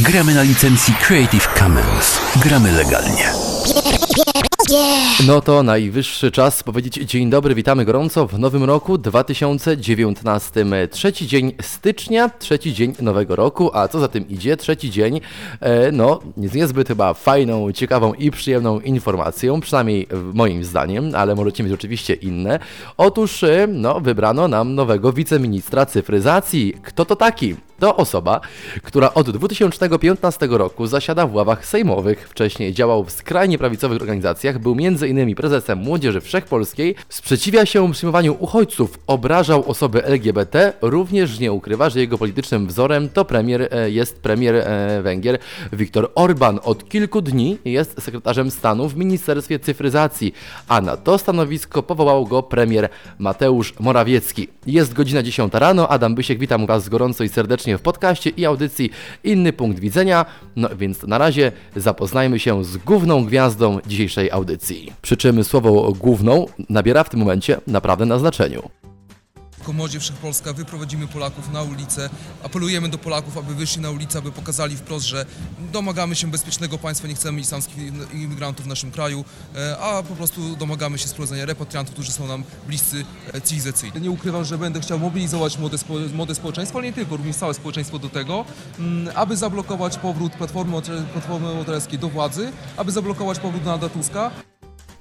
Gramy na licencji Creative Commons. Gramy legalnie. No to najwyższy czas powiedzieć dzień dobry, witamy gorąco w nowym roku 2019. Trzeci dzień stycznia, trzeci dzień nowego roku, a co za tym idzie, trzeci dzień, e, no niezbyt chyba fajną, ciekawą i przyjemną informacją, przynajmniej moim zdaniem, ale możecie mieć oczywiście inne. Otóż, e, no wybrano nam nowego wiceministra cyfryzacji. Kto to taki? To osoba, która od 2015 roku zasiada w ławach sejmowych. Wcześniej działał w skrajnie prawicowych organizacjach, był m.in. prezesem Młodzieży Wszechpolskiej, sprzeciwia się przyjmowaniu uchodźców, obrażał osoby LGBT, również nie ukrywa, że jego politycznym wzorem to premier, e, jest premier e, Węgier Viktor Orban. Od kilku dni jest sekretarzem stanu w Ministerstwie Cyfryzacji, a na to stanowisko powołał go premier Mateusz Morawiecki. Jest godzina 10 rano, Adam Bysiek, witam Was gorąco i serdecznie w podcaście i audycji Inny Punkt Widzenia. No więc na razie zapoznajmy się z główną gwiazdą dzisiejszej audycji. Przy czym słowo główną nabiera w tym momencie naprawdę na znaczeniu jako Młodzież Wszechpolska wyprowadzimy Polaków na ulicę. Apelujemy do Polaków, aby wyszli na ulicę, aby pokazali wprost, że domagamy się bezpiecznego państwa, nie chcemy islamskich imigrantów w naszym kraju, e, a po prostu domagamy się sprowadzenia repatriantów, którzy są nam bliscy e, cywilizacyjnie. Nie ukrywam, że będę chciał mobilizować młode, spo, młode społeczeństwo, ale nie tylko, również całe społeczeństwo do tego, mm, aby zablokować powrót Platformy, Platformy Obywatelskiej do władzy, aby zablokować powrót Donalda Tuska.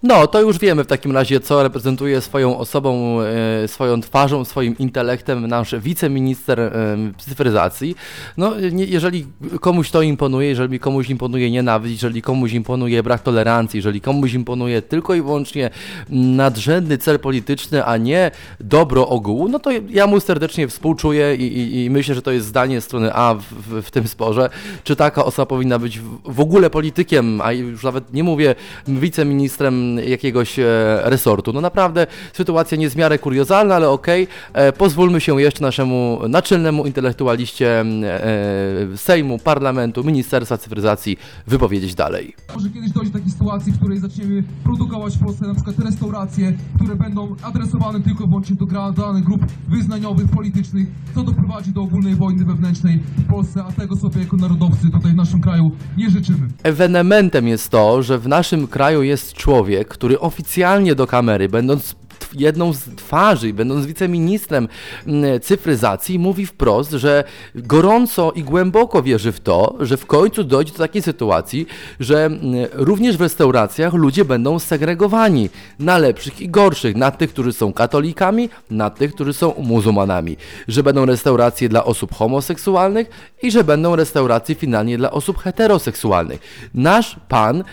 No, to już wiemy w takim razie, co reprezentuje swoją osobą, e, swoją twarzą, swoim intelektem nasz wiceminister e, cyfryzacji. No, jeżeli komuś to imponuje, jeżeli komuś imponuje nienawiść, jeżeli komuś imponuje brak tolerancji, jeżeli komuś imponuje tylko i wyłącznie nadrzędny cel polityczny, a nie dobro ogółu, no to ja mu serdecznie współczuję i, i, i myślę, że to jest zdanie strony A w, w, w, tym sporze. Czy taka osoba powinna być w ogóle politykiem, a już nawet nie mówię wiceministrem jakiegoś e, resortu. No naprawdę sytuacja niezmiarę kuriozalna, ale okej. Okay. E, pozwólmy się jeszcze naszemu naczelnemu intelektualiście e, Sejmu, Parlamentu, Ministerstwa Cyfryzacji wypowiedzieć dalej. Może kiedyś dojdzie do takiej sytuacji, w której zaczniemy produkować w Polsce na przykład restauracje, które będą adresowane tylko i wyłącznie do danych grup wyznaniowych, politycznych, co doprowadzi do ogólnej wojny wewnętrznej w Polsce, a tego sobie jako narodowcy tutaj w naszym kraju nie życzymy. Ewenementem jest to, że w naszym kraju jest człowiek, człowiek, który oficjalnie do kamery, będąc jedną z twarzy, będąc wiceministrem mm, cyfryzacji, mówi wprost, że gorąco i głęboko wierzy w to, że w końcu dojdzie do takiej sytuacji, że mm, również w restauracjach ludzie będą segregowani na lepszych i gorszych, na tych, którzy są katolikami, na tych, którzy są muzułmanami, że będą restauracje dla osób homoseksualnych i że będą restauracje finalnie dla osób heteroseksualnych. Nasz pan, e,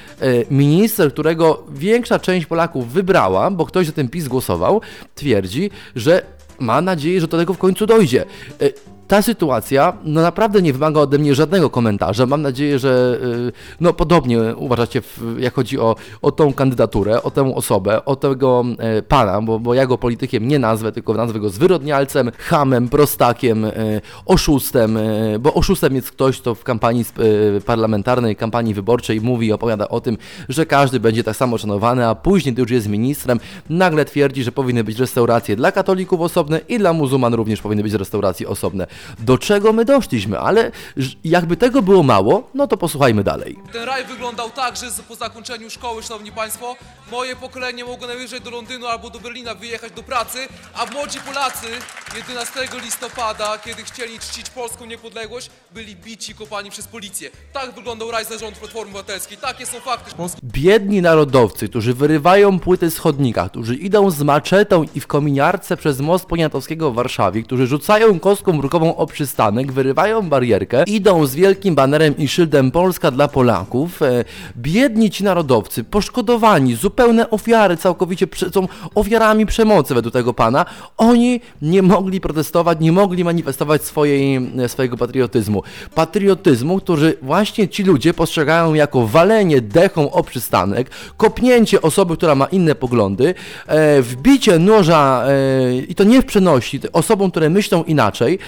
minister, którego większa część Polaków wybrała, bo ktoś za ten PiS głosował, głosował, twierdzi, że ma nadzieję, że do tego w końcu dojdzie. Ta sytuacja no naprawdę nie wymaga ode mnie żadnego komentarza. Mam nadzieję, że y, no podobnie uważacie, jak chodzi o, o tą kandydaturę, o tę osobę, o tego e, pana, bo, bo ja go politykiem nie nazwę, tylko nazwę go zwyrodnialcem, hamem, prostakiem, e, oszustem, e, bo oszustem jest ktoś, kto w kampanii parlamentarnej, kampanii wyborczej mówi i opowiada o tym, że każdy będzie tak samo szanowany, a później, gdy już jest ministrem, nagle twierdzi, że powinny być restauracje dla katolików osobne i dla muzułman również powinny być restauracje osobne do czego my doszliśmy, ale jakby tego było mało, no to posłuchajmy dalej. Ten raj wyglądał tak, że po zakończeniu szkoły, szanowni państwo, moje pokolenie mogło najwyżej do Londynu albo do Berlina wyjechać do pracy, a młodzi Polacy 11 listopada, kiedy chcieli czcić polską niepodległość, byli bici, kopani przez policję. Tak wyglądał raj zarządu Platformy Obywatelskiej. Takie są fakty. Biedni narodowcy, którzy wyrywają płyty z chodnika, którzy idą z maczetą i w kominiarce przez most Poniatowskiego w Warszawie, którzy rzucają kostką mrukową o przystanek, wyrywają barierkę, idą z wielkim banerem i szyldem Polska dla Polaków. E, biedni ci narodowcy, poszkodowani, zupełne ofiary, całkowicie są ofiarami przemocy według tego pana. Oni nie mogli protestować, nie mogli manifestować swojej, e, swojego patriotyzmu. Patriotyzmu, który właśnie ci ludzie postrzegają jako walenie dechą o przystanek, kopnięcie osoby, która ma inne poglądy, e, wbicie noża i to nie w przenosi, osobom, które myślą inaczej,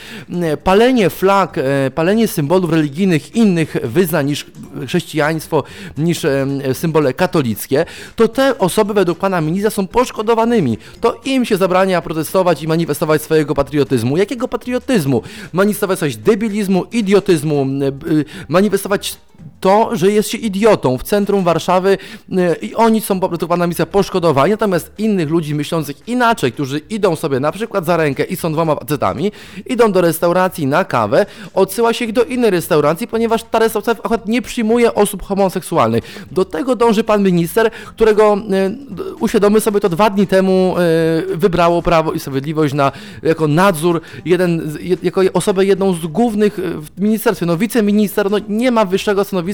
e, palenie flag, e, palenie symbolów religijnych innych wyznań niż chrześcijaństwo, niż e, symbole katolickie, to te osoby według pana ministra są poszkodowanymi. To im się zabrania protestować i manifestować swojego patriotyzmu. Jakiego patriotyzmu? Manifestować debilizmu, idiotyzmu, e, manifestować to, że jest się idiotą w centrum Warszawy e, i oni są po prostu pana misja poszkodowani, natomiast innych ludzi myślących inaczej, którzy idą sobie na przykład za rękę i są dwoma facetami, idą do restauracji na kawę, odsyła się ich do innej restauracji, ponieważ ta restauracja akurat nie przyjmuje osób homoseksualnych. Do tego dąży pan minister, którego e, uświadomy sobie to dwa dni temu e, wybrało Prawo i Sprawiedliwość na, jako nadzór, jeden, jako osobę jedną z głównych w ministerstwie. No wiceminister no, nie ma wyższego stanowiska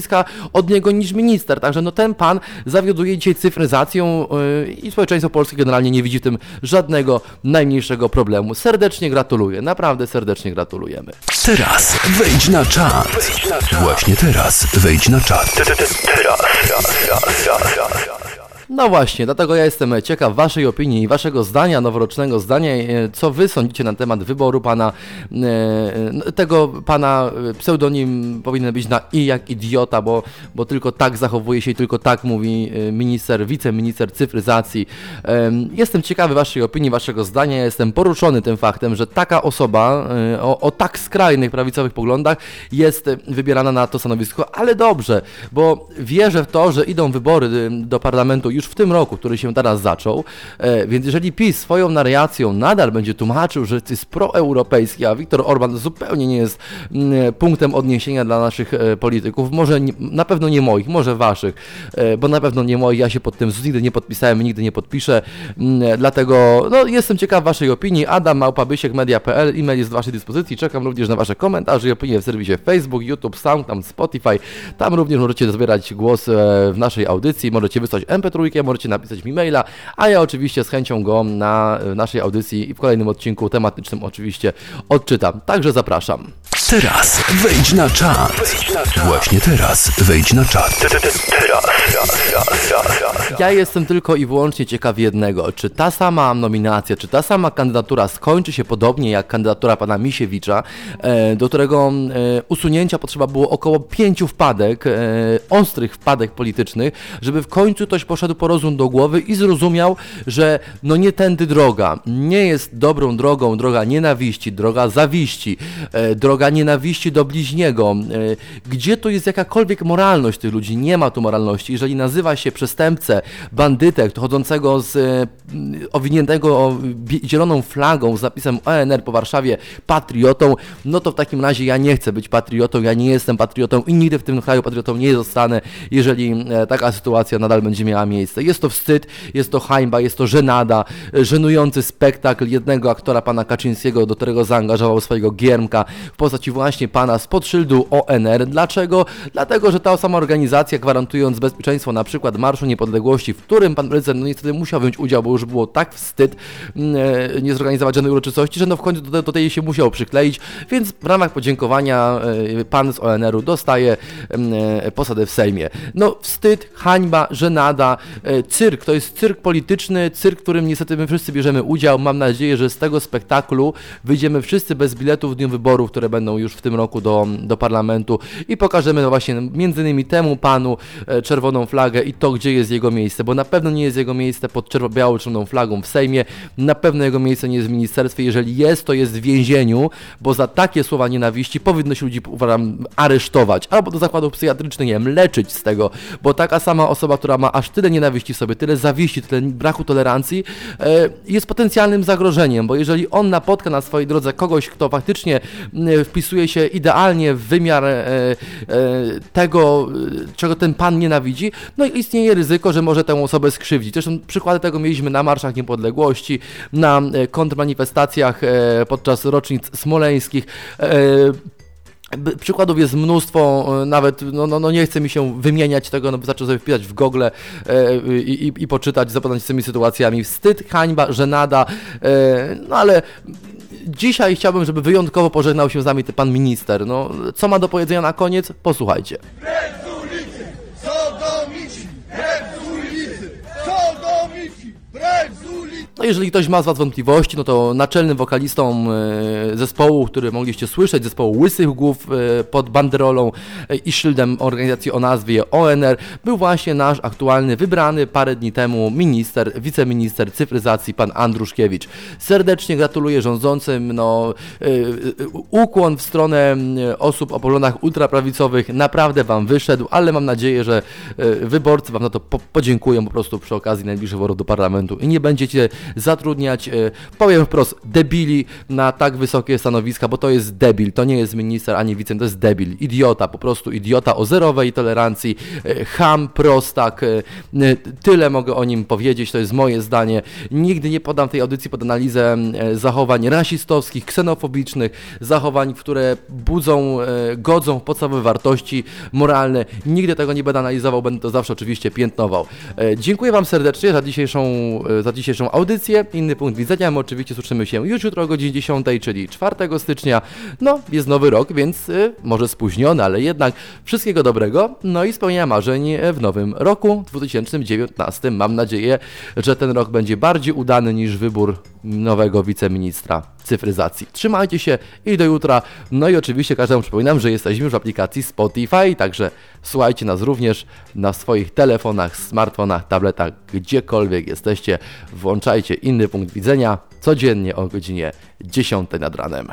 od niego niż minister, także no ten pan zawioduje dzisiaj cyfryzacją e, i społeczeństwo polskie generalnie nie widzi w tym żadnego najmniejszego problemu. Serdecznie gratuluję, naprawdę serdecznie gratulujemy. Teraz wejdź na czat. Właśnie teraz wejdź na czat. No właśnie, dlatego ja jestem ciekaw Waszej opinii i Waszego zdania, noworocznego zdania, e, co Wy sądzicie na temat wyboru Pana, e, tego Pana e, pseudonim powinien być na i jak idiota, bo, bo tylko tak zachowuje się i tylko tak mówi e, minister, wiceminister cyfryzacji. Em, Jestem ciekawy Waszej opinii, Waszego zdania, jestem poruszony tym faktem, że taka osoba e, o, o tak skrajnych prawicowych poglądach jest e, wybierana na to stanowisko, ale dobrze, bo wierzę w to, że idą wybory do parlamentu już w tym roku, który się teraz zaczął, e, więc jeżeli PiS swoją narracją nadal będzie tłumaczył, że jest proeuropejski, a Viktor Orban zupełnie nie jest mm, punktem odniesienia dla naszych e, polityków, może na pewno nie moich, może waszych, e, bo na pewno nie moich, ja się pod tym nigdy nie podpisałem nigdy nie podpiszę, mm, dlatego no, jestem ciekaw waszej opinii, Adam Media.pl, e-mail jest do waszej dyspozycji, czekam również na wasze komentarze i opinie w serwisie Facebook, YouTube, SoundCloud, Spotify, tam również możecie zabierać głos e, w naszej audycji, możecie wysłać MP3, możecie napisać mi maila, a ja oczywiście z chęcią go na e, naszej audycji i w kolejnym odcinku tematycznym oczywiście odczytam. Także zapraszam. Teraz wejdź na czat. Właśnie teraz wejdź na czat. Ja jestem tylko i wyłącznie ciekaw jednego, czy ta sama nominacja, czy ta sama kandydatura skończy się podobnie jak kandydatura pana Misiewicza, e, do którego e, usunięcia potrzeba było około pięciu wpadek, e, ostrych wpadek politycznych, żeby w końcu ktoś poszedł po rozum do głowy i zrozumiał, że no nie tędy droga, nie jest dobrą drogą droga nienawiści, droga zawiści, droga nienawiści do bliźniego. E, Gdzie tu jest jakakolwiek moralność tych ludzi? Nie ma tu moralności. Jeżeli nazywa się przestępcę, bandytę, chodzącego z e, owiniętego zieloną flagą z napisem ONR po Warszawie patriotą, no to w takim razie ja nie chcę być patriotą, ja nie jestem patriotą i nigdy w tym kraju patriotą nie zostanę, jeżeli e, taka sytuacja nadal będzie miała miejsce. Jest to wstyd, jest to hańba, jest to żenada, żenujący spektakl jednego aktora, pana Kaczyńskiego, do którego zaangażował swojego giermka w właśnie pana spod szyldu ONR. Dlaczego? Dlatego, że ta sama organizacja gwarantując bezpieczeństwo na przykład Marszu Niepodległości, w którym pan prezydent no niestety musiał wziąć udział, bo już było tak wstyd mm, e, nie zorganizować żadnej uroczystości, że no w końcu do, do tej się musiał przykleić, więc w ramach podziękowania e, pan z ONR-u dostaje mm, e, posadę w Sejmie. No wstyd, hańba, żenada, e, cyrk, to jest cyrk polityczny, cyrk, w którym niestety my wszyscy bierzemy udział. Mam nadzieję, że z tego spektaklu wyjdziemy wszyscy bez biletów w dniu wyborów, które będą już w tym roku do, do parlamentu i pokażemy no właśnie między innymi temu panu e, czerwoną flagę i to, gdzie jest jego miejsce, bo na pewno nie jest jego miejsce pod czerwo-biało-czerwoną flagą w Sejmie, na pewno jego miejsce nie jest w ministerstwie, jeżeli jest, to jest w więzieniu, bo za takie słowa nienawiści powinno się ludzi, uważam, aresztować, albo do zakładów psychiatrycznych, nie wiem, leczyć z tego, bo taka sama osoba, która ma aż tyle nienawiści w sobie, tyle zawiści, tyle braku tolerancji, e, jest potencjalnym zagrożeniem, bo jeżeli on napotka na swojej drodze kogoś, kto faktycznie m, wpisuje się idealnie w wymiar e, e, tego, e, czego ten pan nienawidzi, no i istnieje ryzyko, że może tę osobę skrzywdzić. Zresztą przykłady tego mieliśmy na marszach niepodległości, na kontrmanifestacjach podczas rocznic smoleńskich. Przykładów jest mnóstwo, nawet no, no, no nie chce mi się wymieniać tego, no wystarczy sobie wpisać w Google e, i, i, i poczytać, zapoznać się z tymi sytuacjami. Wstyd, hańba, żenada, e, no ale dzisiaj chciałbym, żeby wyjątkowo pożegnał się z nami pan minister. No, co ma do powiedzenia na koniec? Posłuchajcie. No jeżeli ktoś ma z Was wątpliwości, no to naczelnym wokalistą e, zespołu, który mogliście słyszeć, zespołu Łysych Głów e, pod banderolą e, i szyldem organizacji o nazwie ONR, był właśnie nasz aktualny, wybrany parę dni temu minister, wiceminister cyfryzacji, pan Andruszkiewicz. Serdecznie gratuluję rządzącym, no ukłon w stronę osób o poglądach ultraprawicowych naprawdę Wam wyszedł, ale mam nadzieję, że wyborcy Wam na to po podziękują po prostu przy okazji najbliższych wyborów do parlamentu i nie będziecie zatrudniać, e, powiem wprost, debili na tak wysokie stanowiska, bo to jest debil, to nie jest minister ani wicem, to jest debil, idiota, po prostu idiota o zerowej tolerancji, e, ham, prostak, e, tyle mogę o nim powiedzieć, to jest moje zdanie. Nigdy nie podam tej audycji pod analizę zachowań rasistowskich, ksenofobicznych, zachowań, które budzą, godzą w podstawowe wartości moralne. Nigdy tego nie będę analizował, będę to zawsze oczywiście piętnował. Dziękuję Wam serdecznie za dzisiejszą, za dzisiejszą audycję Inny punkt widzenia. My oczywiście słyszymy się już jutro o godzinie 10, czyli 4 stycznia. No, jest nowy rok, więc y, może spóźniony, ale jednak wszystkiego dobrego. No i spełnienia marzeń w nowym roku 2019. Mam nadzieję, że ten rok będzie bardziej udany niż wybór nowego wiceministra cyfryzacji. Trzymajcie się i do jutra. No i oczywiście każdemu przypominam, że jesteśmy już w aplikacji Spotify, także słuchajcie nas również na swoich telefonach, smartfonach, tabletach, gdziekolwiek jesteście. Włączajcie inny punkt widzenia codziennie o godzinie 10 nad ranem.